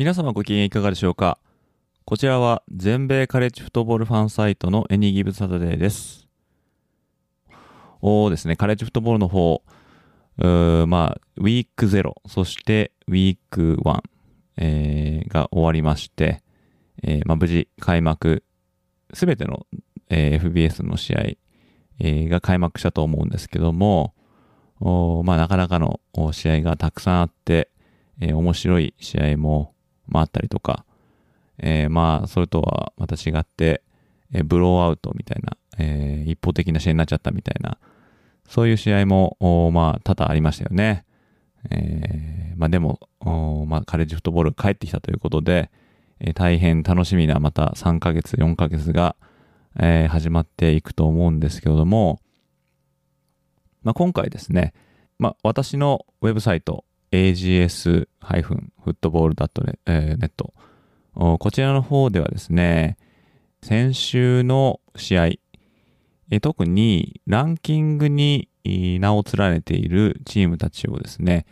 皆様ご機嫌いかがでしょうか？こちらは全米カレッジフットボールファンサイトのエニギブサタデーです。おですね、カレッジフットボールの方、まあ、ウィーク0、そしてウィーク1、えー、が終わりまして、えー、まあ、無事開幕、すべての、えー、FBS の試合、え、が開幕したと思うんですけども、おまあ、なかなかの試合がたくさんあって、え、面白い試合も、まあ、あったりとか、えー、まあ、それとはまた違って、えー、ブローアウトみたいな、えー、一方的な試合になっちゃったみたいな、そういう試合も、まあ、多々ありましたよね。えー、まあでも、まあ、カレッジフットボール帰ってきたということで、えー、大変楽しみなまた3ヶ月、4ヶ月が、えー、始まっていくと思うんですけれども、まあ、今回ですね、まあ、私のウェブサイト ags-football.net、こちらの方ではですね、先週の試合、特にランキングに名を連ねているチームたちをですね、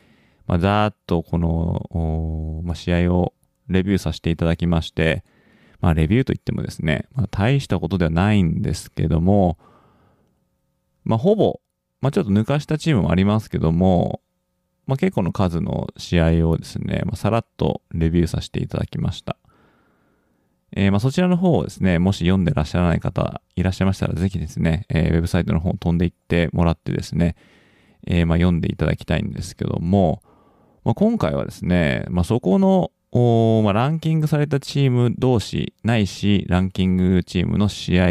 ざーっとこの、試合をレビューさせていただきまして、まあ、レビューといってもですね、まあ、大したことではないんですけども、まあ、ほぼ、まあ、ちょっと抜かしたチームもありますけども、まあ、結構の数の試合をですね、まあ、さらっとレビューさせていただきました。えー、まそちらの方をですね、もし読んでらっしゃらない方いらっしゃいましたら、ぜひですね、えー、ウェブサイトの方飛んでいってもらってですね、えー、ま読んでいただきたいんですけども、まあ、今回はですね、ま、そこのお、まあ、ランキングされたチーム同士ないし、ランキングチームの試合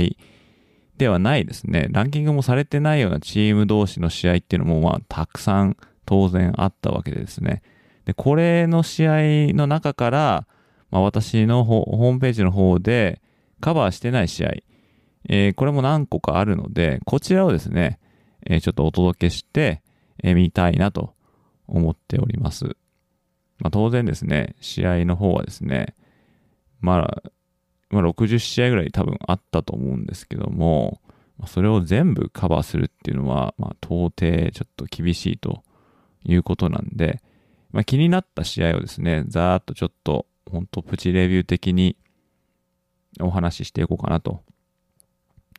ではないですね、ランキングもされてないようなチーム同士の試合っていうのも、まあ、たくさん当然あったわけですね、で、これの試合の中から、まあ、私のホームページの方でカバーしてない試合、えー、これも何個かあるので、こちらをですね、えー、ちょっとお届けして、えー、見たいなと思っております。まあ、当然ですね、試合の方はですね、まあ、まあ、60試合ぐらい多分あったと思うんですけども、それを全部カバーするっていうのは、まあ、到底ちょっと厳しいということなんで、まあ、気になった試合をですね、ざーっとちょっと本当プチレビュー的にお話ししていこうかなと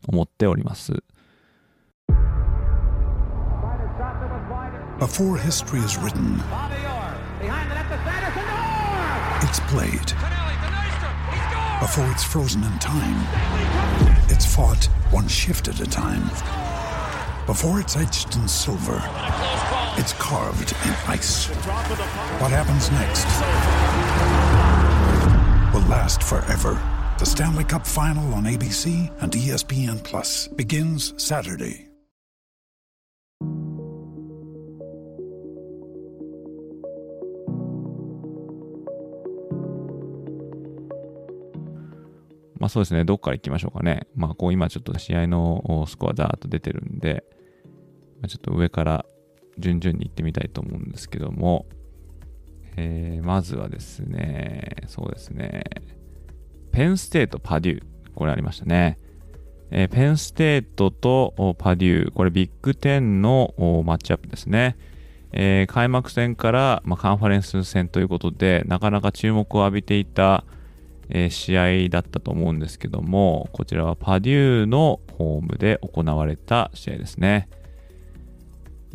思っております。Before history is written, it's played. Before it's frozen in time, it's fought one shift at a time. Before it's etched in silver, it's carved in ice. What happens next? will last forever. The Stanley Cup Final on ABC and ESPN Plus begins Saturday. まあそうですね、どっから行きましょうかね。まあこう今ちょっと試合のスコアダーッと出てるんで、まあ、ちょっと上から順々に行ってみたいと思うんですけども、えー、まずはですね、そうですね、ペンステート、パデュー、これありましたね。えー、ペンステートとパデュー、これビッグ10のマッチアップですね。えー、開幕戦から、まあ、カンファレンス戦ということで、なかなか注目を浴びていた、えー、試合だったと思うんですけども、こちらはパデューのホームで行われた試合ですね。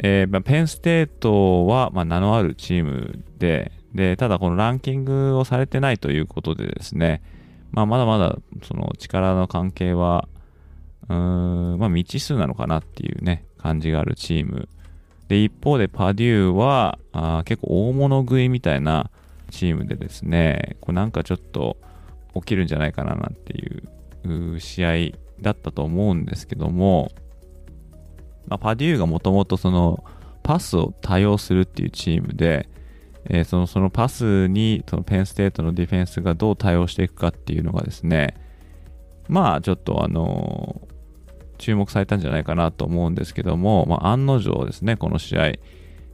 えー、ペンステートは、まあ、名のあるチームで、で、ただこのランキングをされてないということでですね、まあ、まだまだその力の関係は、うーん、まあ、未知数なのかなっていうね、感じがあるチーム。で、一方でパデューは、あ結構大物食いみたいなチームでですね、こなんかちょっと起きるんじゃないかななんていう試合だったと思うんですけども、まあ、パデューがもともとそのパスを多用するっていうチームで、えー、そのそのパスにそのペンステートのディフェンスがどう対応していくかっていうのがですね、まあちょっとあの、注目されたんじゃないかなと思うんですけども、まあ、案の定ですね、この試合、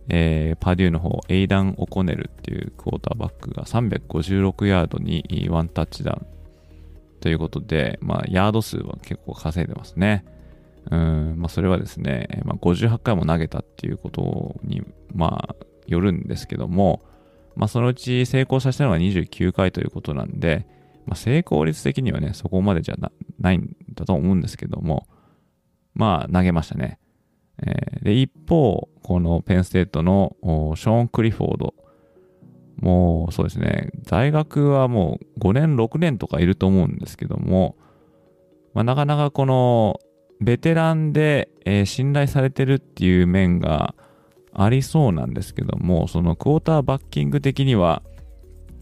えー、パデューの方、エイダン・オコネルっていうクォーターバックが356ヤードにワンタッチダウンということで、まあ、ヤード数は結構稼いでますね。うん、まあ、それはですね、まあ、58回も投げたっていうことに、まあ、よるんですけども、まあ、そのうち成功させたのが29回ということなんで、まあ、成功率的にはね、そこまでじゃないんだと思うんですけども、まあ、投げましたね。えー、で、一方、このペンステートのショーン・クリフォード、もうそうですね、大学はもう5年、6年とかいると思うんですけども、まあ、なかなかこのベテランで、えー、信頼されてるっていう面がありそうなんですけども、そのクォーターバッキング的には、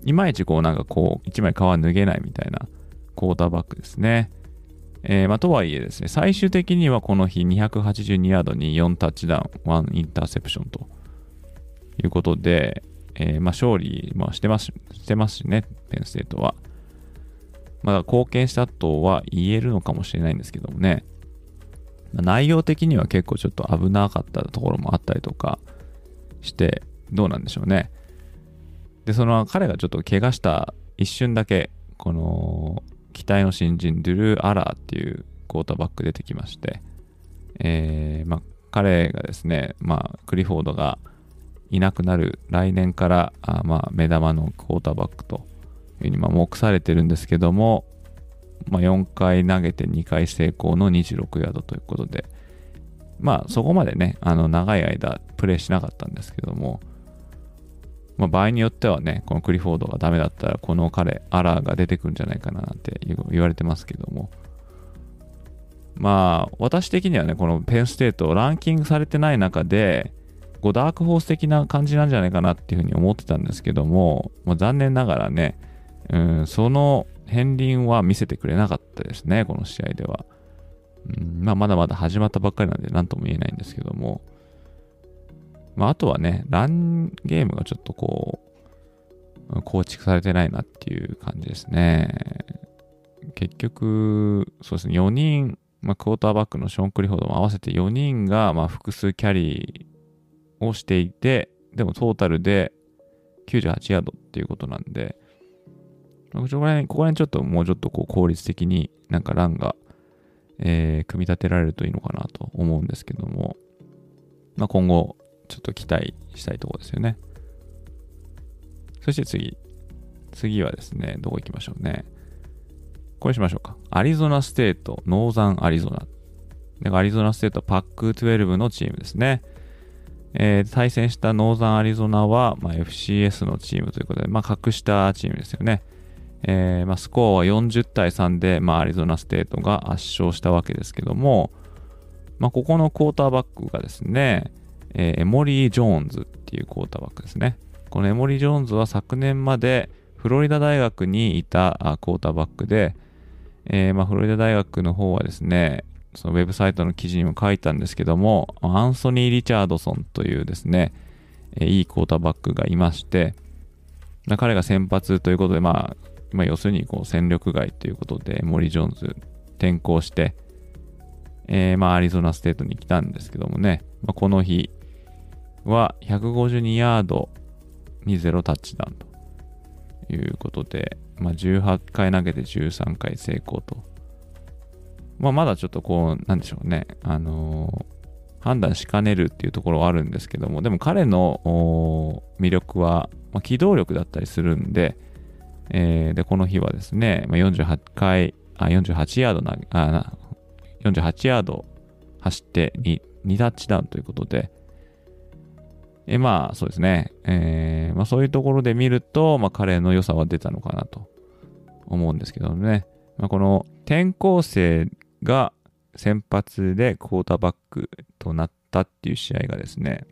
いまいちこうなんかこう、一枚皮脱げないみたいなクォーターバックですね。えー、まあ、とはいえですね、最終的にはこの日282ヤードに4タッチダウン、1インターセプションということで、えー、まあ、勝利もしてますしてますしね、ペンステートは。まだ貢献したとは言えるのかもしれないんですけどもね。内容的には結構ちょっと危なかったところもあったりとかして、どうなんでしょうね。で、その彼がちょっと怪我した一瞬だけ、この期待の新人、ドゥルー・アラーっていうクォーターバック出てきまして、えー、まあ、彼がですね、まあ、クリフォードがいなくなる来年からあまあ目玉のクォーターバックというふうにまあ目されてるんですけども、まあ、4回投げて2回成功の26ヤードということで、まあそこまでね、あの長い間プレイしなかったんですけども、まあ、場合によってはね、このクリフォードがダメだったら、この彼、アラーが出てくるんじゃないかななんて言われてますけども、まあ、私的にはね、このペンステート、ランキングされてない中で、こうダークホース的な感じなんじゃないかなっていうふうに思ってたんですけども、まあ、残念ながらね、うん、その片鱗は見せてくれなかったですね、この試合では。うん、まあ、まだまだ始まったばっかりなんで何とも言えないんですけども、まあ、あとはね、ランゲームがちょっとこう、構築されてないなっていう感じですね。結局、そうですね、4人、まあ、クォーターバックのショーン・クリフォードも合わせて4人が、まあ、複数キャリーをしていて、でもトータルで98ヤードっていうことなんで、ここら辺、ここら辺ちょっともうちょっとこう効率的になんかランが、えー、組み立てられるといいのかなと思うんですけども、まあ、今後ちょっと期待したいところですよね。そして次。次はですね、どこ行きましょうね。これしましょうか。アリゾナステート、ノーザンアリゾナ。でアリゾナステートパック12のチームですね。えー、対戦したノーザンアリゾナは、まあ、FCS のチームということで、まあ、格下チームですよね。えー、まあ、スコアは40対3で、まあ、アリゾナステートが圧勝したわけですけども、まあ、ここのクォーターバックがですね、えー、エモリー・ジョーンズっていうクォーターバックですね。このエモリー・ジョーンズは昨年までフロリダ大学にいたクォーターバックで、えー、まあ、フロリダ大学の方はですね、そのウェブサイトの記事にも書いたんですけども、アンソニー・リチャードソンというですね、えー、いいクォーターバックがいまして、彼が先発ということで、まあ、まあ、要するにこう戦力外ということで、モリ・ジョーンズ転校して、えー、まあ、アリゾナステートに来たんですけどもね、まあ、この日は152ヤードに0タッチダウンということで、まあ、18回投げて13回成功と。まあ、まだちょっとこう、なんでしょうね、あのー、判断しかねるっていうところはあるんですけども、でも彼の魅力は、まあ、機動力だったりするんで、えー、で、この日はですね、48回、あ、48ヤードな、あ、48ヤード走って 2, 2タッチダウンということで、えまあ、そうですね、えー、まあ、そういうところで見ると、まあ、彼の良さは出たのかなと思うんですけどね、まあ、この転校生が先発でクォーターバックとなったっていう試合がですね、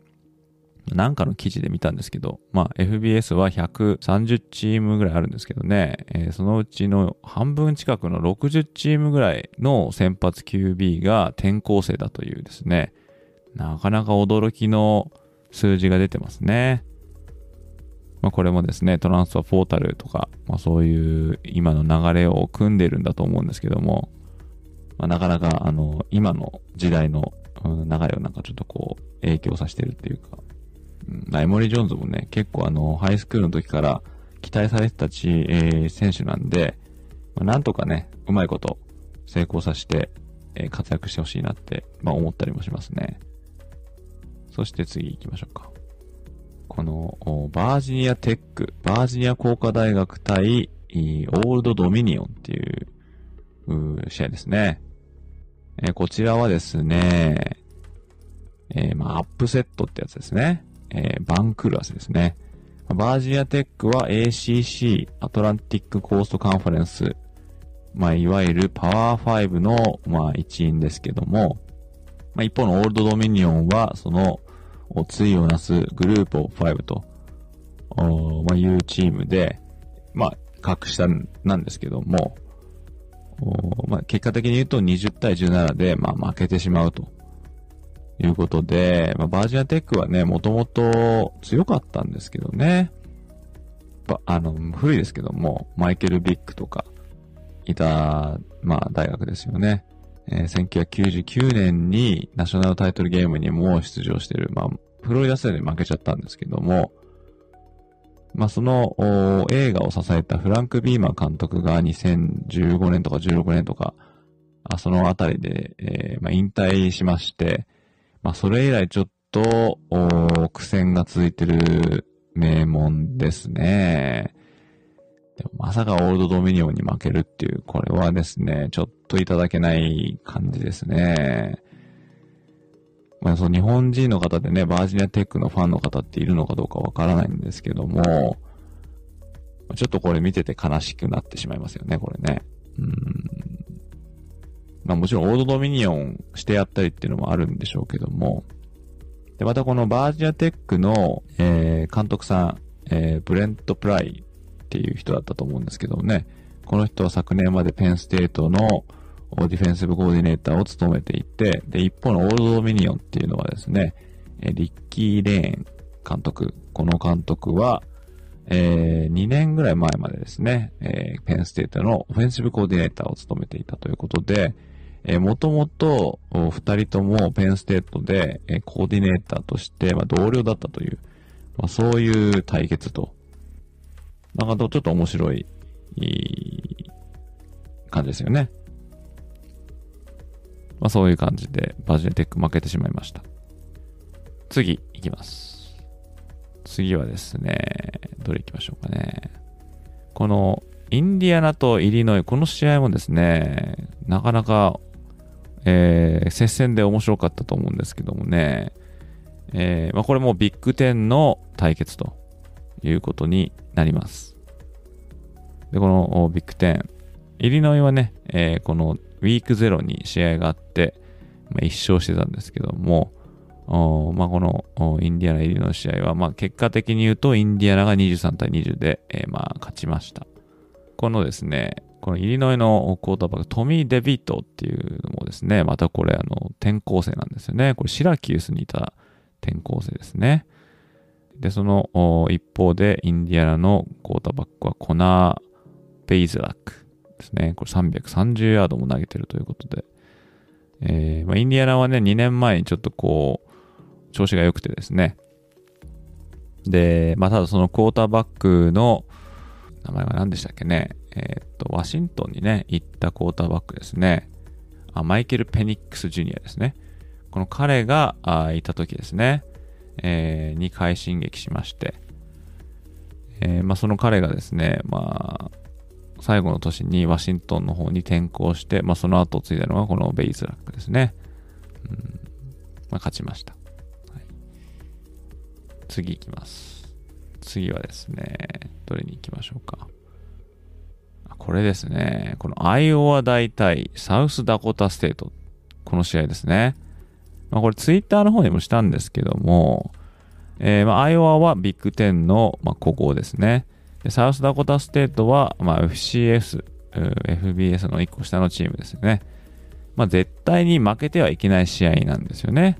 なんかの記事で見たんですけど、まあ FBS は130チームぐらいあるんですけどね、えー、そのうちの半分近くの60チームぐらいの先発 QB が転校生だというですね、なかなか驚きの数字が出てますね。まあ、これもですね、トランスファポータルとか、まあ、そういう今の流れを組んでるんだと思うんですけども、まあ、なかなかあの今の時代の流れをなんかちょっとこう影響させてるっていうか、うん、エモリー・ジョーンズもね、結構あのハイスクールの時から期待されてたち、えー、選手なんで、まあ、なんとかね、うまいこと成功させて、えー、活躍してほしいなって、まあ、思ったりもしますね。そして次行きましょうか。このバージニアテック、バージニア工科大学対オールドドミニオンっていう試合ですね。えー、こちらはですね、えー、まあ、アップセットってやつですね。えー、番狂わせですね。バージニアテックは ACC、アトランティックコーストカンファレンス、まあ、いわゆるパワー5の、まあ、一員ですけども、まあ、一方のオールドドミニオンは、その、対をなすグループオブ5と、まあ、いうチームで、まあ、格下なんですけども、おまあ、結果的に言うと20対17で、まあ、負けてしまうということで、まあ、バージニアテックはね、もともと強かったんですけどね。あの、古いですけども、マイケル・ビッグとか、いた、まあ、大学ですよね。えー、1999年にナショナルタイトルゲームにも出場している、まあ、フロリダスで負けちゃったんですけども、まあ、その映画を支えたフランク・ビーマー監督が2015年とか16年とか、あそのあたりで、えー、まあ、引退しまして、まあ、それ以来ちょっと苦戦が続いてる名門ですね。でもまさかオールドドミニオンに負けるっていう、これはですね、ちょっといただけない感じですね。まあ、その日本人の方でね、バージニアテックのファンの方っているのかどうかわからないんですけども、ちょっとこれ見てて悲しくなってしまいますよね、これね。うん。まあもちろんオールドドミニオンしてやったりっていうのもあるんでしょうけども、で、またこのバージニアテックの、えー、監督さん、えー、ブレント・プライっていう人だったと思うんですけどもね、この人は昨年までペンステートのディフェンシブコーディネーターを務めていて、で、一方のオールドドミニオンっていうのはですね、えリッキー・レーン監督。この監督は、えー、2年ぐらい前までですね、えー、ペンステートのオフェンシブコーディネーターを務めていたということで、えー、もともと二人ともペンステートで、えー、コーディネーターとして、まあ、同僚だったという、まあ、そういう対決と。なんかちょっと面白い、いい感じですよね。まあ、そういう感じでバジンテック負けてしまいました。次、いきます。次はですね、どれ行きましょうかね。このインディアナとイリノイ、この試合もですね、なかなか、えー、接戦で面白かったと思うんですけどもね、えーまあ、これもビッグ10の対決ということになります。で、このビッグ10、イリノイはね、えー、このウィーク0に試合があって、まあ、1勝してたんですけども、まあ、このインディアナ・イリノイの試合は、まあ、結果的に言うとインディアナが23対20で、えー、まあ勝ちました。このですね、このイリノイのクォーターバック、トミー・デビットっていうのもですね、またこれあの転校生なんですよね。これシラキュースにいた転校生ですね。で、その一方でインディアナのクォーターバックはコナー・ベイズラック。ですね。これ330ヤードも投げてるということで。えー、まあ、インディアナはね、2年前にちょっとこう、調子が良くてですね。で、まあ、ただそのクォーターバックの、名前は何でしたっけね？えー、っと、ワシントンにね、行ったクォーターバックですね。あ、マイケル・ペニックス・ジュニアですね。この彼があいた時ですね。えー、に快進撃しまして。えー、まあ、その彼がですね、まあ、最後の年にワシントンの方に転校して、まあ、その後を継いだのがこのベイズラックですね。うん。まあ、勝ちました。はい、次行きます。次はですね、どれに行きましょうか。これですね。このアイオワ大対サウスダコタステート。この試合ですね。まあ、これツイッターの方にもしたんですけども、えー、まあアイオワはビッグ10の、まあ、古豪ですね。でサウスダコタステートは、まあ、FCS、FBS の1個下のチームですよね。まあ、絶対に負けてはいけない試合なんですよね。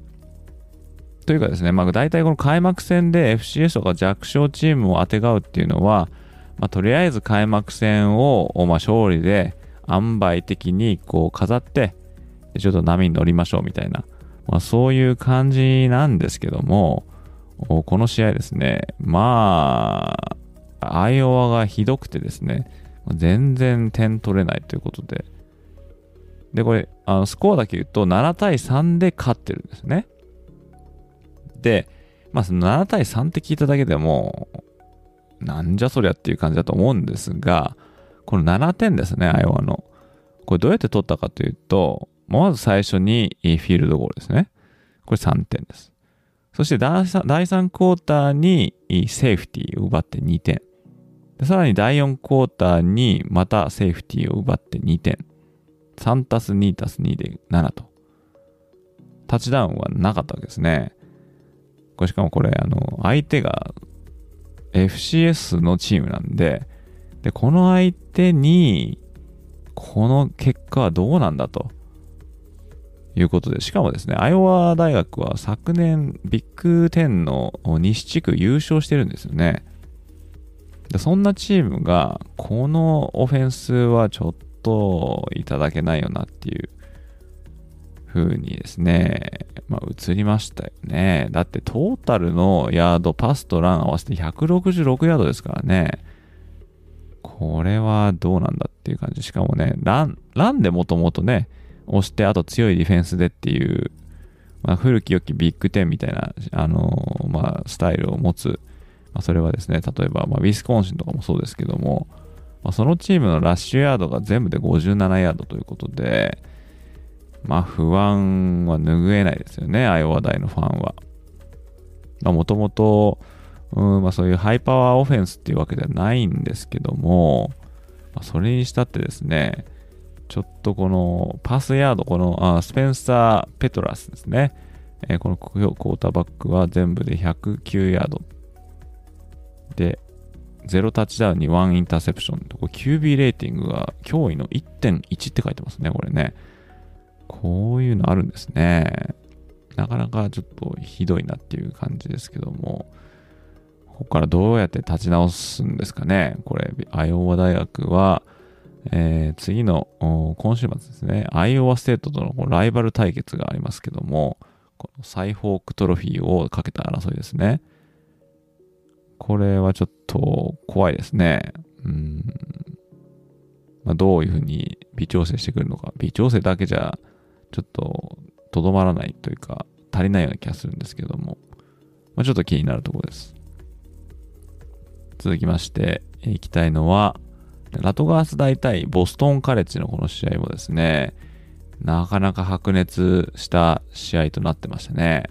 というかですね、まあ、大体この開幕戦で FCS とか弱小チームをあてがうっていうのは、まあ、とりあえず開幕戦を、まあ、勝利で塩梅的にこう飾って、ちょっと波に乗りましょうみたいな、まあ、そういう感じなんですけども、この試合ですね、まあ、アイオワがひどくてですね、全然点取れないということで、で、これ、あのスコアだけ言うと7対3で勝ってるんですね。で、まあ、その7対3って聞いただけでも、なんじゃそりゃっていう感じだと思うんですが、この7点ですね、アイオワの。これどうやって取ったかというと、まず最初にフィールドゴールですね。これ3点です。そして第 3, 第3クォーターにセーフティーを奪って2点。さらに第4クォーターにまたセーフティーを奪って2点。3たす2たす2で7と。タッチダウンはなかったわけですね。これしかもこれ、あの、相手が FCS のチームなんで、で、この相手に、この結果はどうなんだということで、しかもですね、アイオワ大学は昨年ビッグ10の西地区優勝してるんですよね。でそんなチームが、このオフェンスはちょっといただけないよなっていう風にですね、まあ、映りましたよね。だってトータルのヤード、パスとラン合わせて166ヤードですからね。これはどうなんだっていう感じ。しかもね、ラン、ランでもともとね、押して、あと強いディフェンスでっていう、まあ、古き良きビッグ10みたいな、あのー、まあ、スタイルを持つ、まあ、それはですね、例えば、ま、ウィスコンシンとかもそうですけども、ま、そのチームのラッシュヤードが全部で57ヤードということで、まあ不安は拭えないですよね、アイオワ大のファンは。もともと、まあ、そういうハイパワーオフェンスっていうわけではないんですけども、まあ、それにしたってですね、ちょっとこのパスヤード、このあスペンサー・ペトラスですね、えー、このクォーターバックは全部で109ヤード。で、0タッチダウンに1インターセプション。QB レーティングが驚異の1.1って書いてますね、これね。こういうのあるんですね。なかなかちょっとひどいなっていう感じですけども、ここからどうやって立ち直すんですかね。これ、アイオワ大学は、えー、次の今週末ですね、アイオワステートとのライバル対決がありますけども、このサイホークトロフィーをかけた争いですね。これはちょっと怖いですね。うん。まあ、どういうふうに微調整してくるのか。微調整だけじゃちょっととどまらないというか、足りないような気がするんですけども、まあ、ちょっと気になるところです。続きまして、いきたいのは、ラトガース大対ボストンカレッジのこの試合もですね、なかなか白熱した試合となってましたね。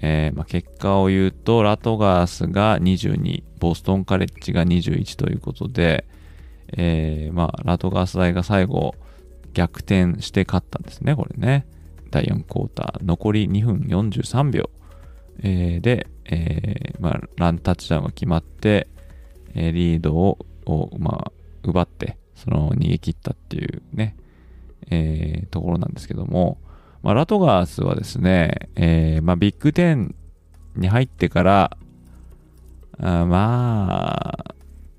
えー、まあ、結果を言うと、ラトガースが22、ボストンカレッジが21ということで、えー、まあ、ラトガース大が最後、逆転して勝ったんですね、これね。第4クォーター、残り2分43秒、えー、で、えー、まあ、ランタッチダウンが決まって、えー、リードをまあ、奪って、その逃げ切ったっていうね、え、ところなんですけども、まあ、ラトガースはですね、え、まあ、ビッグ10に入ってから、あまあ、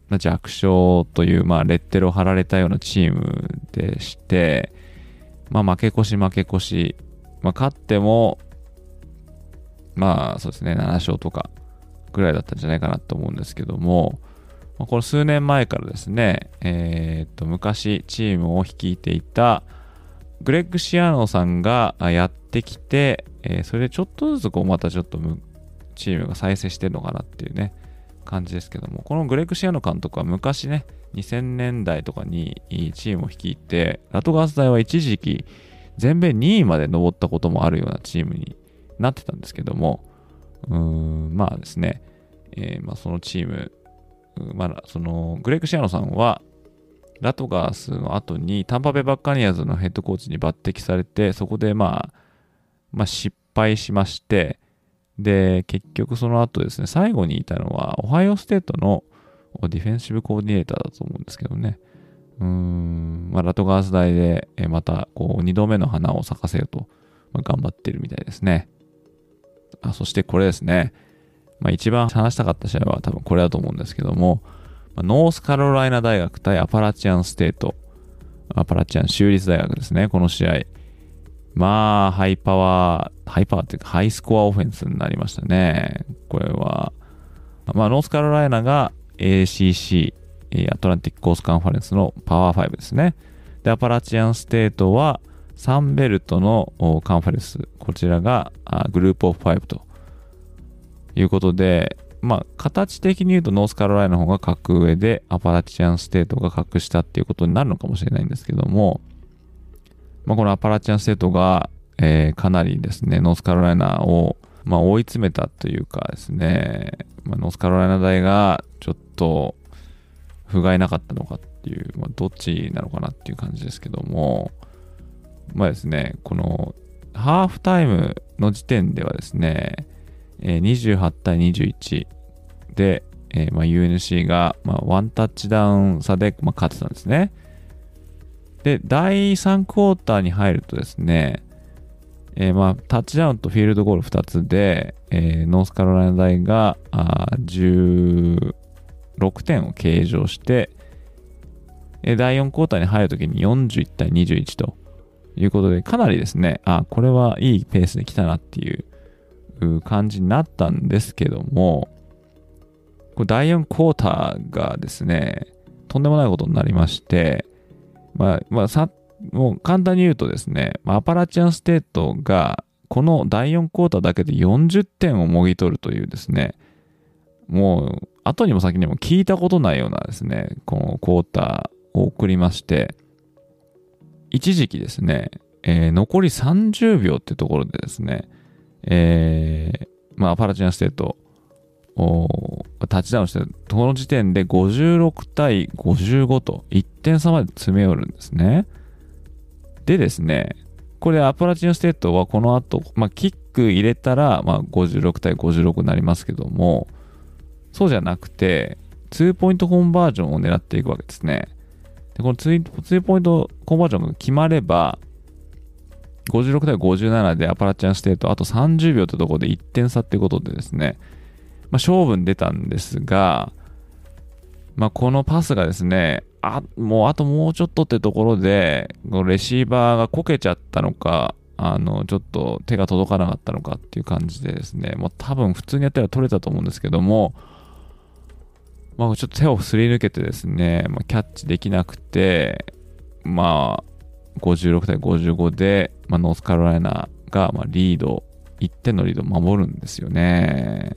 ま、弱小という、まあ、レッテルを貼られたようなチームでして、まあ、負け越し負け越し、まあ、勝っても、まあ、そうですね、7勝とかぐらいだったんじゃないかなと思うんですけども、まあ、この数年前からですね、えー、っと、昔チームを率いていた、グレッグ・シアノさんがやってきて、えー、それでちょっとずつこうまたちょっとチームが再生してるのかなっていうね、感じですけども、このグレッグ・シアノ監督は昔ね、2000年代とかにチームを率いて、ラトガース大は一時期全米2位まで上ったこともあるようなチームになってたんですけども、うーん、まあですね、えー、まあそのチーム、まあそのグレッグ・シアノさんは、ラトガースの後にタンパベバッカニアーズのヘッドコーチに抜擢されて、そこでまあ、まあ失敗しまして、で、結局その後ですね、最後にいたのは、オハイオステートのディフェンシブコーディネーターだと思うんですけどね。うーん、まあ、ラトガース大で、また、こう、二度目の花を咲かせようと、まあ、頑張ってるみたいですね。あそしてこれですね。まあ、一番話したかった試合は多分これだと思うんですけども、ノースカロライナ大学対アパラチアンステート。アパラチアン州立大学ですね、この試合。まあ、ハイパワー、ハイパワーっていうか、ハイスコアオフェンスになりましたね。これは、まあ、ノースカロライナが ACC、アトランティックコーストカンファレンスのパワー5ですね。で、アパラチアンステートは、サンベルトのカンファレンス、こちらがグループオブ5ということで、まあ、形的に言うとノースカロライナの方が格上で、アパラチアンステートが格下っていうことになるのかもしれないんですけども、まあ、このアパラチアンステートが、えー、かなりですね、ノースカロライナを、まあ、追い詰めたというかですね、まあ、ノースカロライナ大がちょっと不甲斐なかったのかっていう、まあ、どっちなのかなっていう感じですけども、まあですね、このハーフタイムの時点ではですね、28対21で、えー、まあ、UNC が、まあ、ワンタッチダウン差で、まあ、勝ってたんですね。で、第3クォーターに入るとですね、えー、まあ、タッチダウンとフィールドゴール2つで、えー、ノースカロライナ大があ16点を計上して、え第4クォーターに入るときに41対21ということで、かなりですね、あ、これはいいペースで来たなっていう感じになったんですけども、これ第4クォーターがですね、とんでもないことになりまして、まあ、まあ、さ、もう簡単に言うとですね、アパラチアンステートが、この第4クォーターだけで40点をもぎ取るというですね、もう、後にも先にも聞いたことないようなですね、このクォーターを送りまして、一時期ですね、えー、残り30秒ってところでですね、えー、まあ、アパラチアンステート、タッチダウンして、この時点で56対55と1点差まで詰め寄るんですね。でですね、これアパラチアンステートはこの後、まあ、キック入れたら、まあ、56対56になりますけども、そうじゃなくて、2ポイントコンバージョンを狙っていくわけですね。で、この 2, 2ポイントコンバージョンが決まれば、56対57でアパラチアンステート、あと30秒ってところで1点差ってことでですね、まあ、勝負に出たんですが、まあ、このパスがですね、あ、もうあともうちょっとってところで、レシーバーがこけちゃったのか、あの、ちょっと手が届かなかったのかっていう感じでですね、もう多分普通にやったら取れたと思うんですけども、まあちょっと手をすり抜けてですね、まあ、キャッチできなくて、まあ56対55で、まあ、ノースカロライナがまあリード、1点のリードを守るんですよね。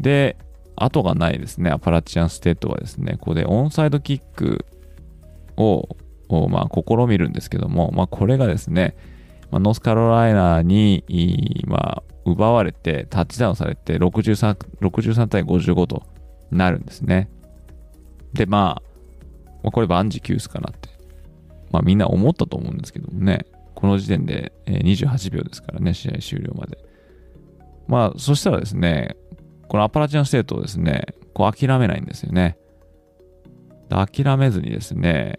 で、後がないですね、アパラチアンステートはですね、ここでオンサイドキックを、まあ、試みるんですけども、まあ、これがですね、まあ、ノースカロライナに、まあ、奪われて、タッチダウンされて63、63対55となるんですね。で、まあ、まあ、これ万事休すかなって、まあ、みんな思ったと思うんですけどもね、この時点で28秒ですからね、試合終了まで。まあ、そしたらですね、このアパラチアンステートをですね、こう諦めないんですよね。諦めずにですね、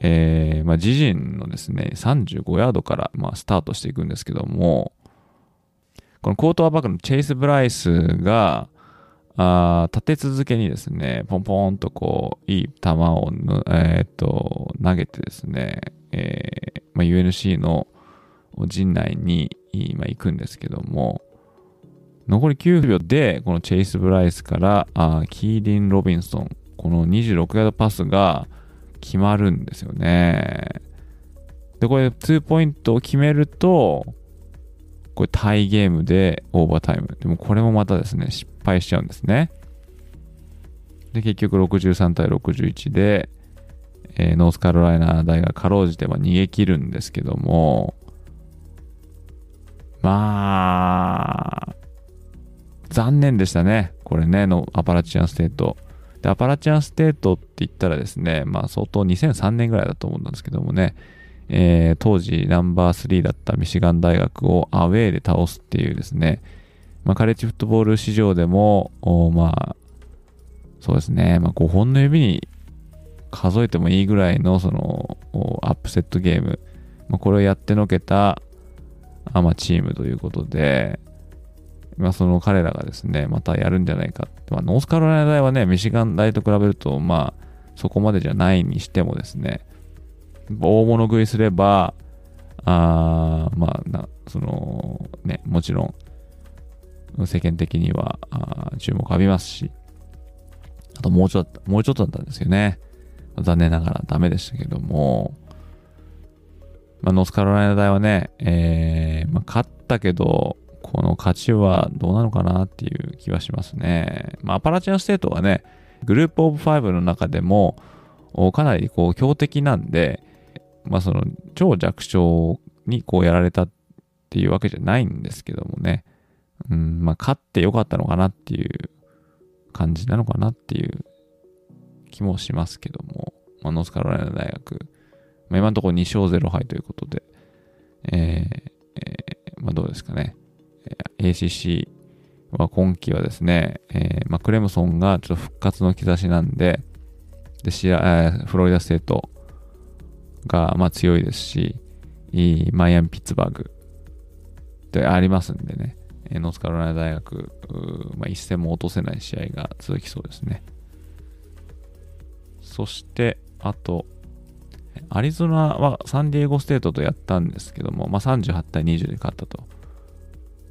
えー、まあ、自陣のですね、35ヤードから、まあ、スタートしていくんですけども、このコートアバックのチェイス・ブライスが、あ立て続けにですね、ポンポンとこう、いい球を、えー、っと、投げてですね、えー、まあ、UNC の陣内に、まあ、行くんですけども、残り9秒で、このチェイス・ブライスからあキーリン・ロビンソン、この26ヤードパスが決まるんですよね。で、これ2ポイントを決めると、これタイゲームでオーバータイム。でもこれもまたですね、失敗しちゃうんですね。で、結局63対61で、えー、ノースカロライナ大がかろうじて逃げ切るんですけども、まあ、残念でしたね。これね、のアパラチアンステート。で、アパラチアンステートって言ったらですね、まあ相当2003年ぐらいだと思うんですけどもね、えー、当時ナンバー3だったミシガン大学をアウェーで倒すっていうですね、まあカレッジフットボール市場でも、まあ、そうですね、まあ5本の指に数えてもいいぐらいのそのアップセットゲーム、まあ、これをやってのけた、あまあ、チームということで、まあ、その彼らがですね、またやるんじゃないか。まあ、ノースカロライナ大はね、ミシガン大と比べると、まあ、そこまでじゃないにしてもですね、大物食いすれば、あまあな、その、ね、もちろん、世間的にはあ注目浴びますし、あともうちょっと、もうちょっとだったんですよね。残念ながらダメでしたけども、まあ、ノースカロライナ大はね、えー、まあ、勝ったけど、この勝ちはどうなのかなっていう気はしますね。まあ、アパラチアステートはね、グループオブファイブの中でも、かなりこう強敵なんで、まあその超弱小にこうやられたっていうわけじゃないんですけどもね、うん、まあ勝ってよかったのかなっていう感じなのかなっていう気もしますけども、まあ、ノースカロライナ大学、まあ、今のところ2勝0敗ということで、えーえー、まあどうですかね、ACC は今季はですね、えーまあ、クレムソンがちょっと復活の兆しなんで、でシア、えー、フロリダステートがまあ強いですし、いいマイアミ・ピッツバーグでありますんでね、ノースカロライナ大学、まあ、一戦も落とせない試合が続きそうですね。そして、あと、アリゾナはサンディエゴステートとやったんですけども、まあ、38対20で勝ったと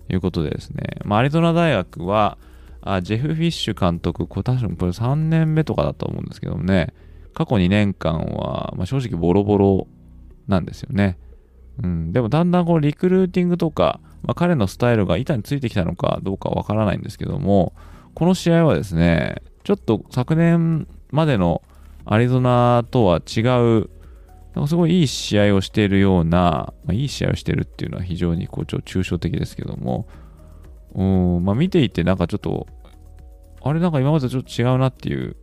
いうことでですね、まあ、アリゾナ大学は、あジェフ・フィッシュ監督、これ確かこれ3年目とかだと思うんですけどもね、過去2年間は、まあ、正直ボロボロなんですよね。うん、でもだんだんこうリクルーティングとか、まあ、彼のスタイルが板についてきたのかどうかわからないんですけども、この試合はですね、ちょっと昨年までのアリゾナとは違う、なんかすごいいい試合をしているような、まあ、いい試合をしているっていうのは非常にこうちょ抽象的ですけども、うんまあ、見ていてなんかちょっと、あれなんか今までとちょっと違うなっていう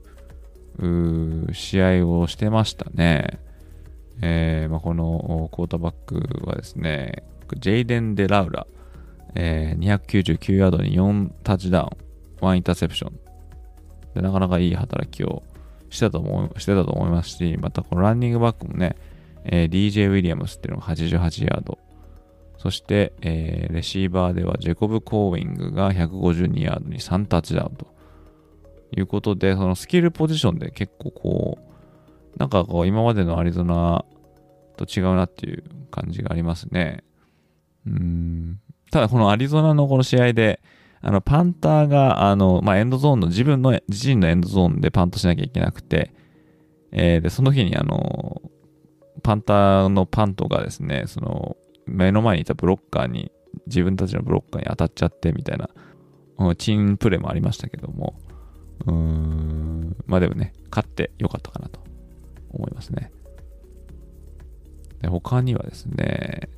う試合をしてましたね。えーまあ、このクォーターバックはですね、ジェイデン・デ・ラウラ、えー、299ヤードに4タッチダウン、1インターセプションで。なかなかいい働きをしたと思してたと思いますし、またこのランニングバックもね、えー、DJ ウィリアムスっていうのが88ヤード。そして、えー、レシーバーではジェコブ・コーウィングが152ヤードに3タッチダウンということで、そのスキルポジションで結構こう、なんかこう今までのアリゾナと違うなっていう感じがありますね。うん。ただこのアリゾナのこの試合で、あの、パンターが、あの、まあ、エンドゾーンの自分の、自身のエンドゾーンでパントしなきゃいけなくて、えー、で、その日にあの、パンターのパントがですね、その、目の前にいたブロッカーに、自分たちのブロッカーに当たっちゃってみたいな、チンプレーもありましたけども、うーん、まあでもね、勝ってよかったかなと思いますね。で他にはですね、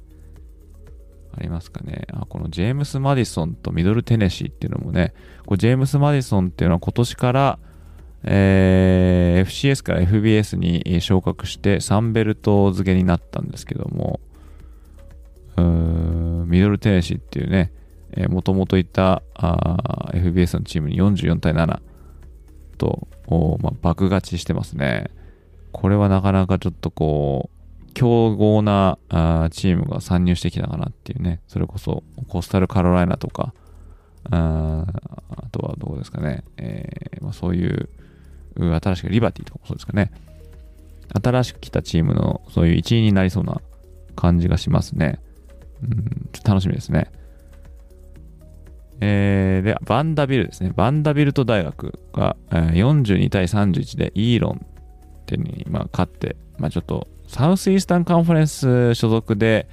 ますかね。あ、このジェームス・マディソンとミドル・テネシーっていうのもね、こジェームス・マディソンっていうのは今年から、えー、FCS から FBS に昇格して3ベルト付けになったんですけども、ミドル・テネシーっていうね、もともといた FBS のチームに44対7と、まあ、爆勝ちしてますね。これはなかなかちょっとこう、強豪なあチームが参入してきたかなっていうね、それこそコスタルカロライナとか、ああとはどうですかね、えーまあ、そういう新しくリバティとかもそうですかね、新しく来たチームのそういう一員になりそうな感じがしますね。うん、ちょっと楽しみですね。えー、で、バンダビルですね。バンダビルト大学が、えー、42対31でイーロンってに、まあ、勝って、まあ、ちょっとサウスイースタンカンファレンス所属で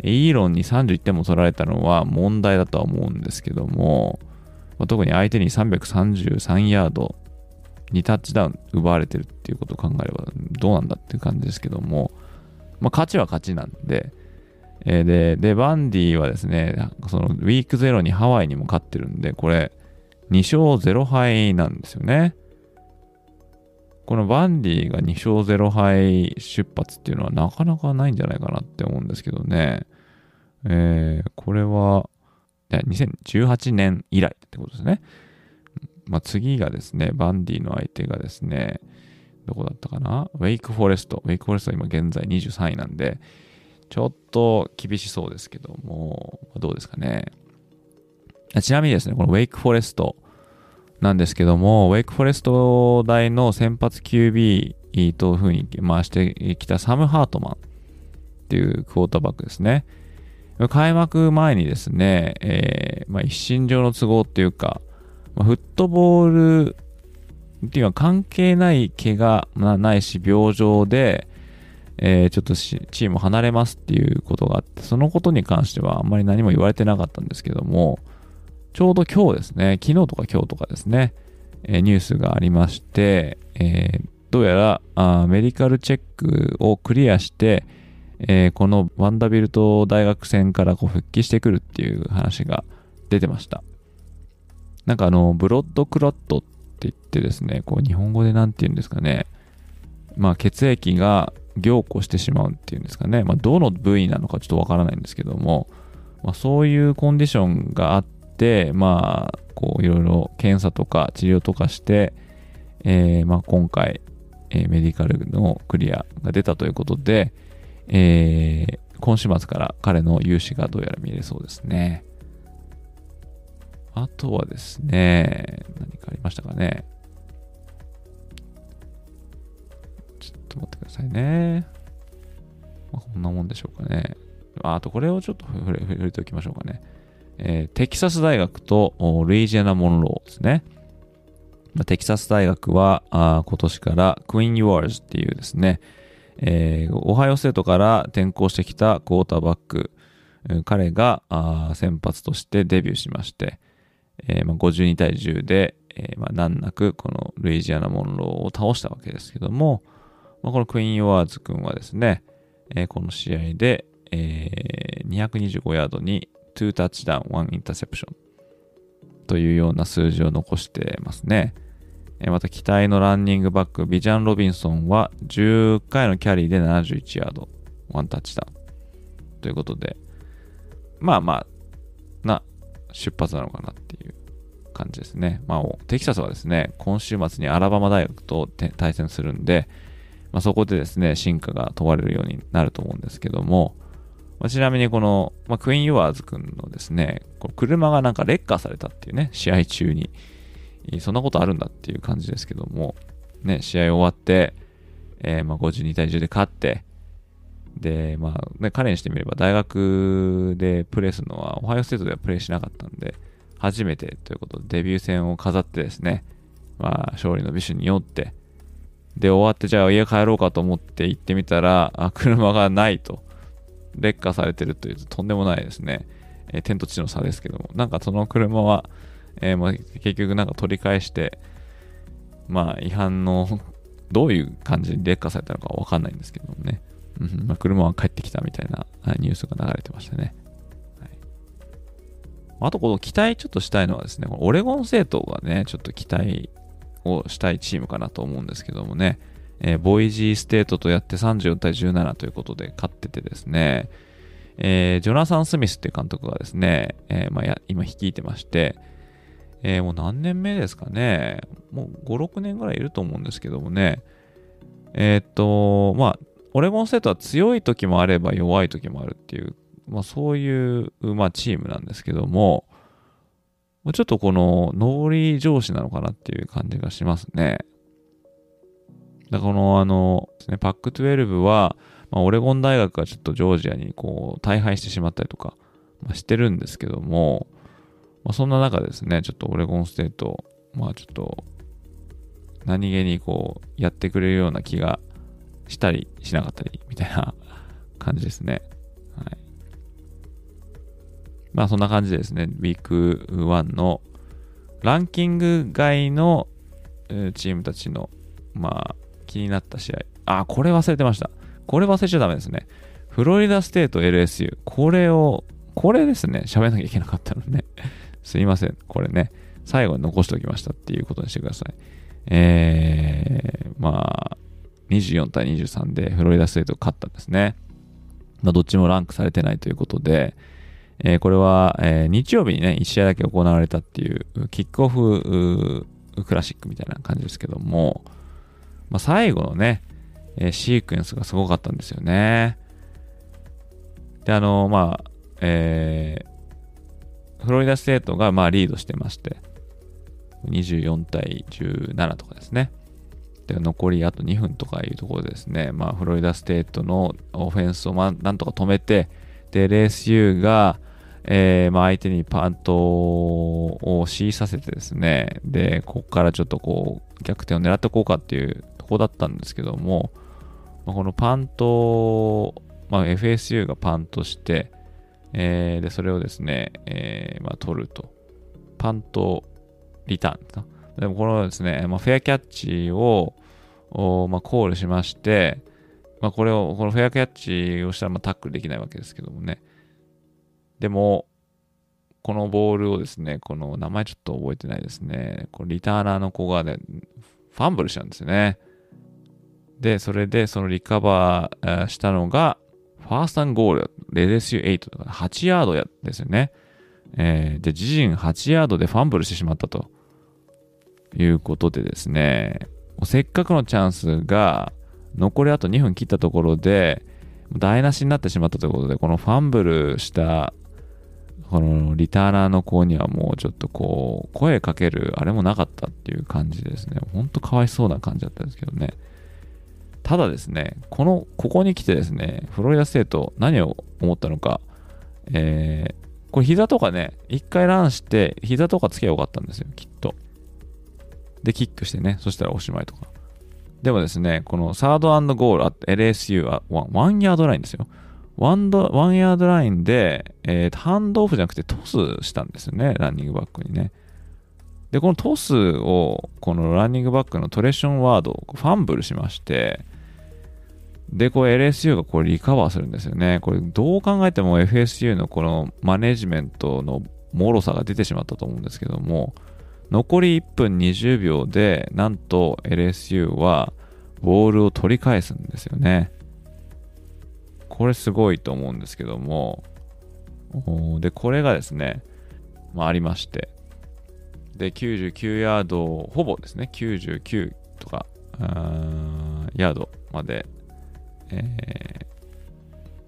イーロンに31点も取られたのは問題だとは思うんですけども、まあ、特に相手に333ヤード2タッチダウン奪われてるっていうことを考えればどうなんだっていう感じですけども、まあ、勝ちは勝ちなんで、えー、で、で、バンディはですね、そのウィークゼロにハワイにも勝ってるんで、これ、2勝0敗なんですよね。このバンディが2勝0敗出発っていうのはなかなかないんじゃないかなって思うんですけどね。えー、これは、2018年以来ってことですね。まあ、次がですね、バンディの相手がですね、どこだったかな？ウェイクフォレスト。ウェイクフォレストは今現在23位なんで、ちょっと厳しそうですけども、どうですかね？ちなみにですね、このウェイクフォレストなんですけども、ウェイクフォレスト大の先発 QB というふうに回してきたサム・ハートマンっていうクォーターバックですね。開幕前にですね、えー、まあ、一身上の都合っていうか、まあ、フットボールっていうのは関係ない怪我ないし病状で、えー、ちょっとチーム離れますっていうことがあって、そのことに関してはあんまり何も言われてなかったんですけども、ちょうど今日ですね、昨日とか今日とかですね、え、ニュースがありまして、えー、どうやらあメディカルチェックをクリアして、えー、このワンダビルト大学戦からこう復帰してくるっていう話が出てました。なんかあの、ブロッドクロットって言ってですね、こう日本語で何て言うんですかね、まあ血液が凝固してしまうっていうんですかね、まあどの部位なのかちょっとわからないんですけども、まあ、そういうコンディションがあって、まあ、こういろいろ検査とか治療とかして、えー、まあ今回、えー、メディカルのクリアが出たということで、えー、今週末から彼の融資がどうやら見れそうですね。あとはですね、何かありましたかね。ちょっと待ってくださいね。まあ、こんなもんでしょうかね。あとこれをちょっと触れ触れておきましょうかね。えー、テキサス大学とルイジアナ・モンローですね。テキサス大学はあ今年からクイン・ユアーズっていうですね、えー、オハイオステートから転校してきたクォーターバック、彼が先発としてデビューしまして、えーまあ、52対10で、えーまあ、難なくこのルイジアナ・モンローを倒したわけですけども、まあ、このクイン・ユアーズ君はですね、え、この試合で、えー、225ヤードに2タッチダウン、1インターセプションというような数字を残してますね。また期待のランニングバック、ビジャン・ロビンソンは10回のキャリーで71ヤード、1タッチダウンということで、まあまあ、な出発なのかなっていう感じですね。まあ、テキサスはですね、今週末にアラバマ大学と対戦するんで、まあ、そこでですね、進化が問われるようになると思うんですけども、まあ、ちなみにこの、まあ、クイーン・ユアーズ君のですね、この車がなんかレッカーされたっていうね、試合中に、そんなことあるんだっていう感じですけども、ね、試合終わって、えー、まあ52対10で勝って、で、まあ、ね、彼にしてみれば大学でプレーするのは、オハイオステートではプレーしなかったんで、初めてということでデビュー戦を飾ってですね、まあ、勝利の美酒に酔って、で、終わってじゃあ家帰ろうかと思って行ってみたら、あ、車がないと。劣化されてるというとんでもないですね。えー、天と地の差ですけども、なんかその車は、えー、まあ、結局なんか取り返して、まあ違反のどういう感じに劣化されたのかわかんないんですけどもね。うんまあ、車は帰ってきたみたいなニュースが流れてましたね。はい、あと、この期待ちょっとしたいのはですね、オレゴン政党がね、ちょっと期待をしたいチームかなと思うんですけどもね、えー、ボイジーステートとやって34対17ということで勝っててですね、えー、ジョナサン・スミスっていう監督がですね、えーまあ、今率いてまして、え、もう何年目ですかね、もう5、6年ぐらいいると思うんですけどもね、え、っと、まあ、オレゴンステートは強い時もあれば弱い時もあるっていう、まあそういう、まあチームなんですけども、ちょっとこの、ノーリー上司なのかなっていう感じがしますね。だこの、あの、ね、パック12は、まあ、オレゴン大学がちょっとジョージアにこう、大敗してしまったりとか、まあ、してるんですけども、まあ、そんな中ですね、ちょっとオレゴンステート、まあちょっと、何気にこう、やってくれるような気がしたりしなかったりみたいな 感じですね。はい。まあそんな感じでですね、ウィーク1のランキング外のチームたちの、まあ気になった試合。あ、これ忘れてました。これ忘れちゃダメですね。フロリダステート LSU。これを、これですね、喋らなきゃいけなかったのね。すいません。これね、最後に残しておきましたっていうことにしてください。えー、まあ、24対23でフロリダステート勝ったんですね。まあ、どっちもランクされてないということで、えー、これは、えー、日曜日にね、1試合だけ行われたっていう、キックオフクラシックみたいな感じですけども、まあ、最後のね、えー、シークエンスがすごかったんですよね。で、あの、まあ、えー、フロリダステートがまあリードしてまして、24対17とかですね。で残りあと2分とかいうところでですね、まあ、フロリダステートのオフェンスをまあなんとか止めて、で、LSU が、えー、まあ相手にパントを強いさせてですね、で、ここからちょっとこう逆転を狙っていこうかっていうとこだったんですけども、まあ、このパント、まあ、FSU がパントして、えー、で、それをですね、えー、まあ、取ると。パントリターンか。でもこのですね、まあ、フェアキャッチを、まあ、コールしまして、まあ、これを、このフェアキャッチをしたらまあタックルできないわけですけどもね。でも、このボールをですね、この名前ちょっと覚えてないですね。このリターナーの子がね、ファンブルしたんですよね。で、それでそのリカバーしたのが、ファーストアンゴール、レデスュ8とか8ヤードやですよね。えー、で、自陣8ヤードでファンブルしてしまったということでですね、せっかくのチャンスが残りあと2分切ったところで台無しになってしまったということで、このファンブルしたこのリターナーの子にはもうちょっとこう声かけるあれもなかったっていう感じですね。ほんとかわいそうな感じだったんですけどね。ただですね、この、ここに来てですね、フロリダステート何を思ったのか、えー、これ膝とかね、一回ランして、膝とかつけばよかったんですよ、きっと。で、キックしてね、そしたらおしまいとか。でもですね、このサードゴール、LSU はワンヤードラインですよ。ワンドワンヤードラインで、えー、ハンドオフじゃなくてトスしたんですよね、ランニングバックにね。で、このトスを、このランニングバックのトレッションワードを、ファンブルしまして、で、これ LSU がこれリカバーするんですよね。これどう考えても FSU のこのマネジメントの脆さが出てしまったと思うんですけども、残り1分20秒で、なんと LSU はボールを取り返すんですよね。これすごいと思うんですけども、で、これがですね、まあ、ありまして、で、99ヤード、ほぼですね、99とか、ヤードまで、え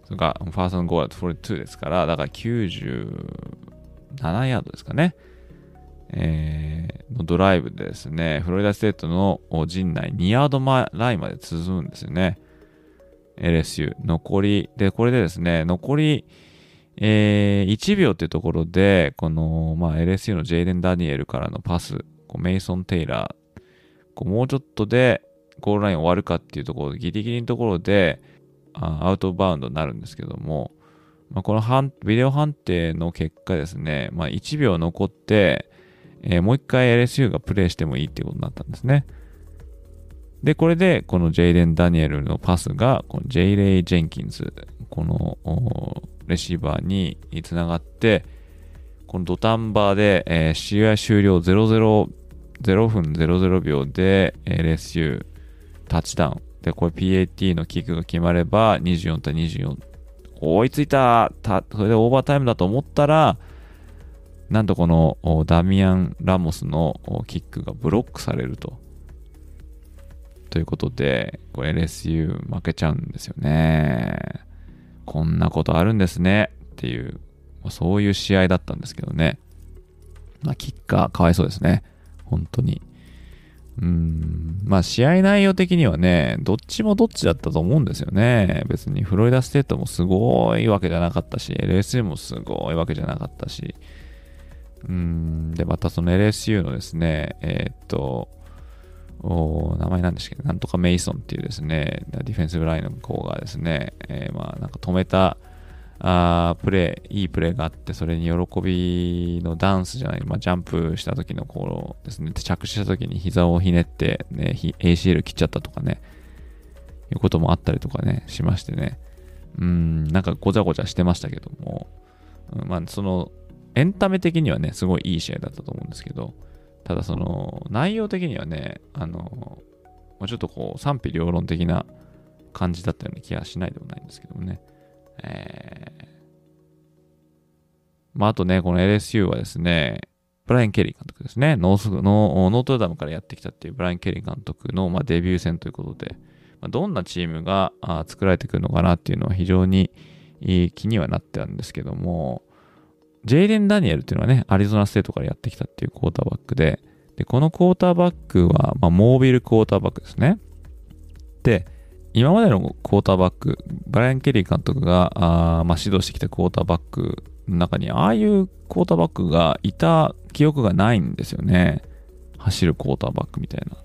ー、それがファーストのゴールだと42ですから、だから97ヤードですかね。えー、のドライブでですね、フロリダステートの陣内2ヤード前ラインまで続くんですよね。LSU。残り、で、これでですね、残り、えー、1秒っていうところで、この、まあ、LSU のジェイデン・ダニエルからのパス、こうメイソン・テイラー、こうもうちょっとでゴールライン終わるかっていうところ、ギリギリのところで、アウトバウンドになるんですけども、まあ、このビデオ判定の結果ですね、まあ、1秒残って、えー、もう一回 LSU がプレイしてもいいっていうことになったんですね。で、これで、このジェイデン・ダニエルのパスが、このジェイレイ・ジェンキンズ、このレシーバーにつながって、この土壇場で、えー、試合終了00、0分00秒で LSU タッチダウン。で、これ PAT のキックが決まれば24対24。追いついたそれでオーバータイムだと思ったら、なんとこのダミアン・ラモスのキックがブロックされると。ということで、これ LSU 負けちゃうんですよね。こんなことあるんですねっていう、そういう試合だったんですけどね。まあ、キッカーかわいそうですね。本当に。うん、まあ試合内容的にはね、どっちもどっちだったと思うんですよね。別にフロリダステートもすごいわけじゃなかったし、LSU もすごいわけじゃなかったし、うん、で、またその LSU のですね、えー、っと、お名前なんですけど、なんとかメイソンっていうですね、ディフェンスブラインの子がですね、えー、まあなんか止めたあプレー、いいプレーがあって、それに喜びのダンスじゃない、まあ、ジャンプした時のこうですね、着地した時に膝をひねって、ね、ACL 切っちゃったとかね、いうこともあったりとかね、しましてね、うん、なんかごちゃごちゃしてましたけども、うん、まあその、エンタメ的にはね、すごいいい試合だったと思うんですけど、ただその、内容的にはね、あの、まあ、ちょっとこう、賛否両論的な感じだったような気がしないでもないんですけどもね。えー、まあ、あとね、この LSU はですね、ブライアン・ケリー監督ですね。ノースのノートルダムからやってきたっていうブライアン・ケリー監督の、まあ、デビュー戦ということで、まあ、どんなチームがあ作られてくるのかなっていうのは非常に気にはなってたんですけども、ジェイデン・ダニエルっていうのはね、アリゾナステートからやってきたっていうクォーターバックで、で、このクォーターバックは、まあ、モービルクォーターバックですね。で、今までのクォーターバック、ブライアン・ケリー監督があまあ、指導してきたクォーターバックの中に、ああいうクォーターバックがいた記憶がないんですよね。走るクォーターバックみたいな。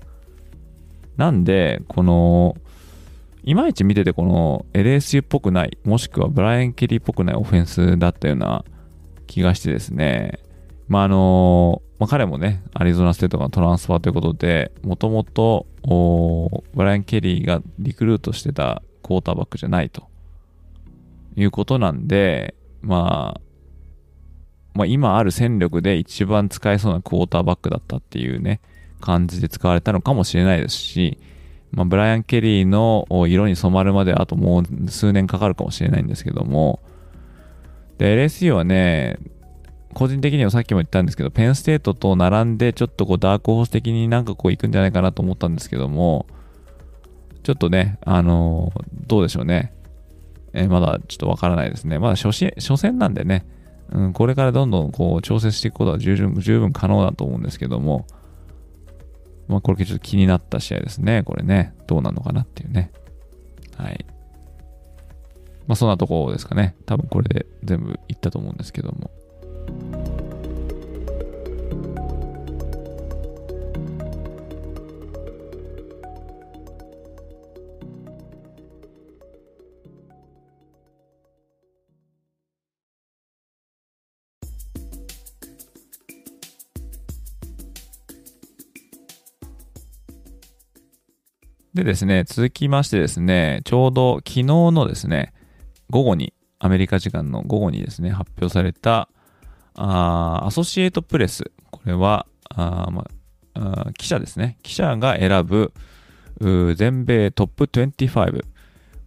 なんで、この、いまいち見ててこの LSU っぽくない、もしくはブライアン・ケリーっぽくないオフェンスだったような気がしてですね、まあ、あの、まあ、彼もね、アリゾナステートがトランスファーということで、もともと、ブライアン・ケリーがリクルートしてたクォーターバックじゃないと。いうことなんで、まあ、まあ、今ある戦力で一番使えそうなクォーターバックだったっていうね、感じで使われたのかもしれないですし、まあ、ブライアン・ケリーの色に染まるまであともう数年かかるかもしれないんですけども、で、LSU はね、個人的にはさっきも言ったんですけど、ペンステートと並んで、ちょっとこう、ダークホース的になんかこう行くんじゃないかなと思ったんですけども、ちょっとね、あのー、どうでしょうね。えー、まだちょっとわからないですね。まだ初初戦なんでね、うん、これからどんどんこう調節していくことは十分十分可能だと思うんですけども、まあ、これちょっと気になった試合ですね。これね、どうなのかなっていうね。はい。まあ、そんなところですかね。多分これで全部いったと思うんですけども。でですね、続きましてですね、ちょうど昨日のですね、午後に、アメリカ時間の午後にですね、発表された、あアソシエイトプレス。これは、あまあ、記者ですね。記者が選ぶ、全米トップ25。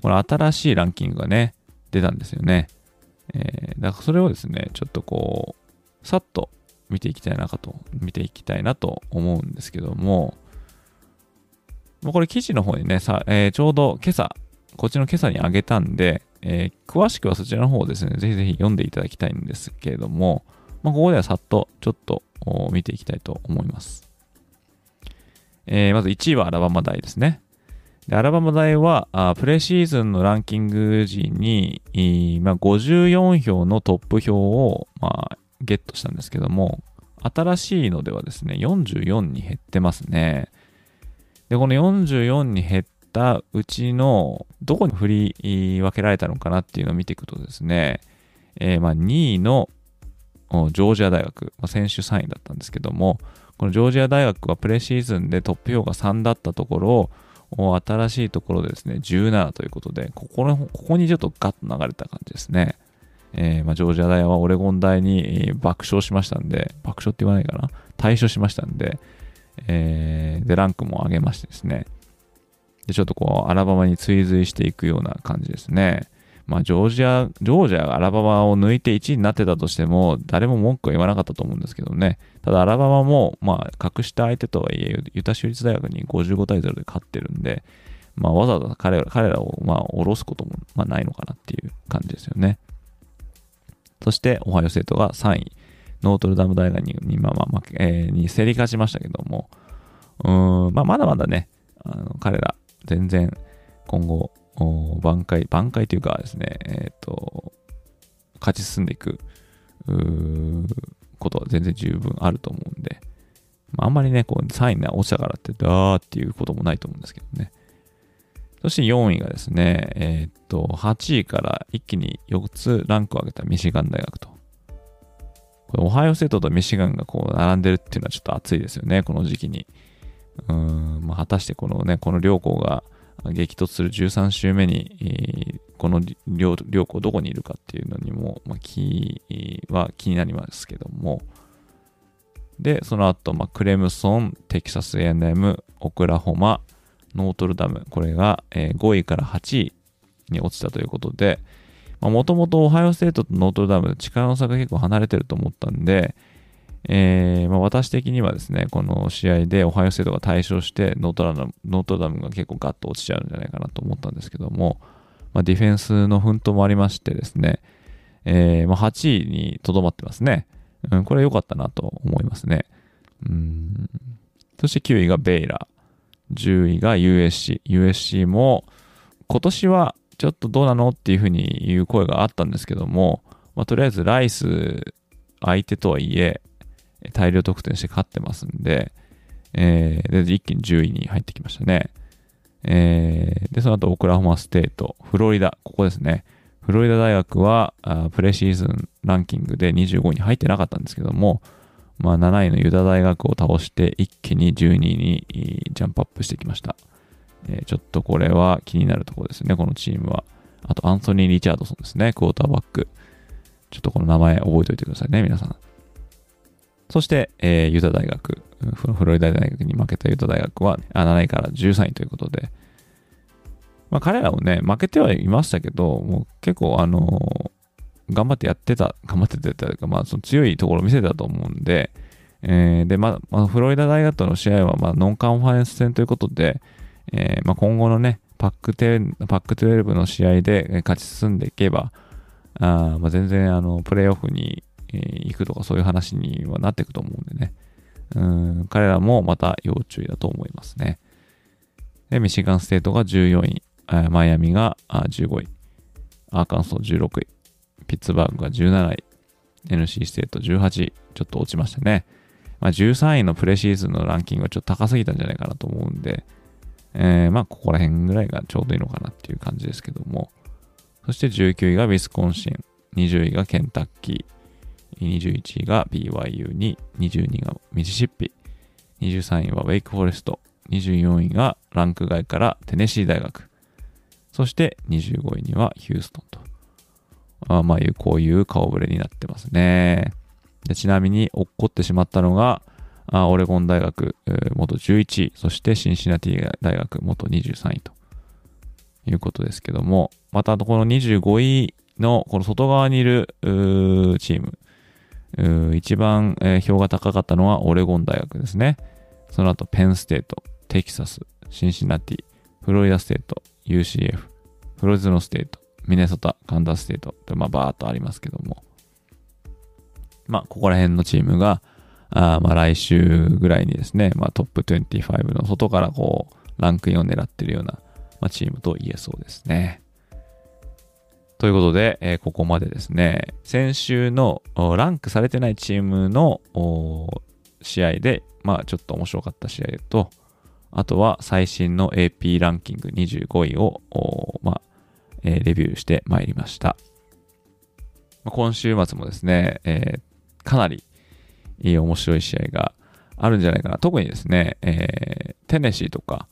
この新しいランキングがね、出たんですよね。えー、だからそれをですね、ちょっとこう、さっと見ていきたいなかと、見ていきたいなと思うんですけども、もうこれ記事の方にね、さえー、ちょうど今朝、こっちの今朝にあげたんで、えー、詳しくはそちらの方をですね、ぜひぜひ読んでいただきたいんですけれども、まあ、ここではさっとちょっと見ていきたいと思います。えー、まず1位はアラバマ大ですね。でアラバマ大はあプレシーズンのランキング時に、まあ、54票のトップ票を、まあ、ゲットしたんですけども、新しいのではですね、44に減ってますね。で、この44に減ったうちの、どこに振り分けられたのかなっていうのを見ていくとですね、えー、まあ2位のジョージア大学、まあ、選手3位だったんですけども、このジョージア大学はプレシーズンでトップ票が3だったところを、新しいところでですね、17ということで、ここのここにちょっとガッと流れた感じですね。えー、まあ、ジョージア大はオレゴン大に爆笑しましたんで、爆笑って言わないかな？対処しましたんで、えー、で、ランクも上げましてですね。で、ちょっとこう、アラバマに追随していくような感じですね。まあ、ジョージア、ジョージアがアラバマを抜いて1位になってたとしても、誰も文句は言わなかったと思うんですけどね。ただ、アラバマも、まあ、格下相手とはいえ、ユタ州立大学に55対0で勝ってるんで、まあ、わざわざ彼ら彼らを、まあ、下ろすことも、まあ、ないのかなっていう感じですよね。そして、オハイオ生徒が3位。ノートルダム大学に、まあまあ、えー、に競り勝ちましたけども、うん、まあ、まだまだね、あの彼ら、全然、今後、挽回、挽回というかですね、えっ、ー、と、勝ち進んでいく、ことは全然十分あると思うんで、まあ、あんまりね、こう、3位に落ちたからって、だーっていうこともないと思うんですけどね。そして4位がですね、えっ、と、8位から一気に4つランクを上げたミシガン大学と。これオハイオセットとミシガンがこう並んでるっていうのはちょっと熱いですよね、この時期に。うん、まあ、果たしてこのね、この両校が激突する13週目に、この両両校どこにいるかっていうのにも、まあ、気は気になりますけども。で、その後、まあ、クレムソン、テキサス A&M、オクラホマ、ノートルダム、これが、え、5位から8位に落ちたということで、もともとオハイオステートとノートルダム、力の差が結構離れてると思ったんで、えーまあ、私的にはですね、この試合でオハイオステートが大勝してノートラム、ノートダムが結構ガッと落ちちゃうんじゃないかなと思ったんですけども、まあ、ディフェンスの奮闘もありましてですね、えー、まあ、8位にとどまってますね。うん、これ良かったなと思いますね。そして9位がベイラー。10位が USC。USC も今年はちょっとどうなのっていうふうに言う声があったんですけども、まあ、とりあえずライス相手とはいえ大量得点して勝ってますんで、えー、で一気に10位に入ってきましたね。えー、で、その後、オクラホマステート、フロリダ、ここですね。フロリダ大学はあプレシーズンランキングで25位に入ってなかったんですけども、まあ、7位のユダ大学を倒して一気に12位にジャンプアップしてきました。えー、ちょっとこれは気になるところですね、このチームは。あと、アンソニー・リチャードソンですね、クォーターバック。ちょっとこの名前覚えておいてくださいね、皆さん。そして、えー、ユダ大学、フロリダ大学に負けたユダ大学は7位から13位ということで、まあ、彼らもね、負けてはいましたけど、もう結構、あのー、頑張ってやってた、頑張ってたというか、まあ、その強いところを見せたと思うんで、えー、で、まあ、フロリダ大学との試合は、まあ、ノンカンファレンス戦ということで、えー、まあ、今後のね、パック10、パック12の試合で勝ち進んでいけば、あまあ、全然、あの、プレイオフに、行くとかそういう話にはなっていくと思うんでね。うん、彼らもまた要注意だと思いますね。で、ミシガンステートが14位、マイアミが15位、アーカンソー16位、ピッツバーグが17位、NC ステート18位、ちょっと落ちましたね。まあ、13位のプレシーズンのランキングはちょっと高すぎたんじゃないかなと思うんで、えー、まあ、ここら辺ぐらいがちょうどいいのかなっていう感じですけども。そして19位がウィスコンシン、20位がケンタッキー、21位が BYU に、22位がミシシッピ、23位はウェイクフォレスト、24位がランク外からテネシー大学、そして25位にはヒューストンと。あまあいう、こういう顔ぶれになってますね。でちなみに落っこってしまったのが、あオレゴン大学、元11位、そしてシンシナティ大学元23位ということですけども、またこの25位のこの外側にいるチーム、一番、えー、票が高かったのはオレゴン大学ですね。その後ペンステート、テキサス、シンシナティ、フロリダステート、UCF、フレズノステート、ミネソタ、カンザスステートと、まあ、バーっとありますけども、まあ、ここら辺のチームが、あまあ来週ぐらいにですね、まあ、トップ25の外からこう、ランクインを狙ってるような、まあ、チームと言えそうですね。ということで、えー、ここまでですね、先週のランクされてないチームの試合で、まあちょっと面白かった試合と、あとは最新の AP ランキング25位を、まあえー、レビューしてまいりました。今週末もですね、えー、かなりいい面白い試合があるんじゃないかな。特にですね、え、テネシーとか、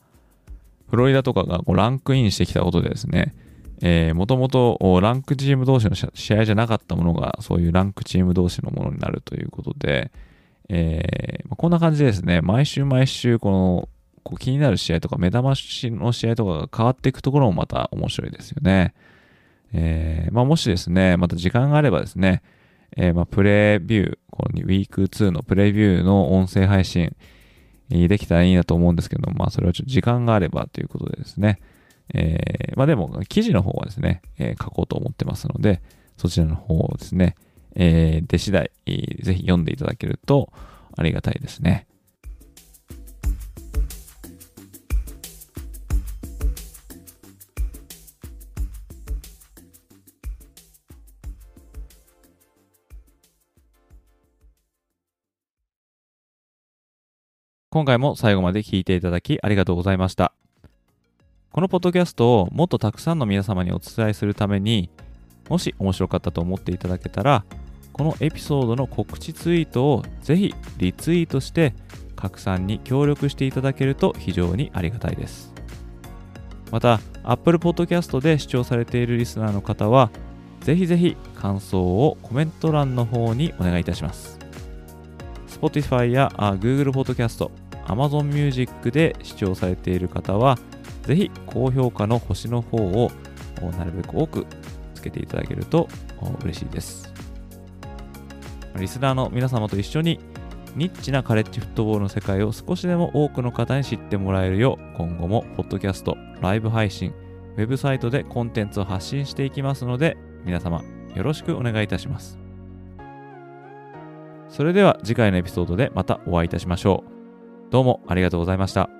フロリダとかがこうランクインしてきたことでですね、えー、もともとランクチーム同士の試合じゃなかったものが、そういうランクチーム同士のものになるということで、えー、こんな感じでですね、毎週毎週、この、こう気になる試合とか、目玉の試合とかが変わっていくところもまた面白いですよね。えー、まあ、もしですね、また時間があればですね、えー、まあ、プレビュー、このウィーク2のプレビューの音声配信、できたらいいなと思うんですけど、まあ、それはちょっと時間があればということでですね、えー、まあでも、記事の方はですね、えー、書こうと思ってますので、そちらの方をですね、えー、出次第、ぜひ読んでいただけるとありがたいですね。今回も最後まで聞いていただきありがとうございました。このポッドキャストをもっとたくさんの皆様にお伝えするために、もし面白かったと思っていただけたら、このエピソードの告知ツイートをぜひリツイートして拡散に協力していただけると非常にありがたいです。また、Apple Podcast で視聴されているリスナーの方は、ぜひぜひ感想をコメント欄の方にお願いいたします。Spotify や Google Podcast、Amazon Music で視聴されている方は、ぜひ高評価の星の方をなるべく多くつけていただけると嬉しいです。リスナーの皆様と一緒にニッチなカレッジフットボールの世界を少しでも多くの方に知ってもらえるよう今後もポッドキャスト、ライブ配信、ウェブサイトでコンテンツを発信していきますので皆様よろしくお願いいたします。それでは次回のエピソードでまたお会いいたしましょう。どうもありがとうございました。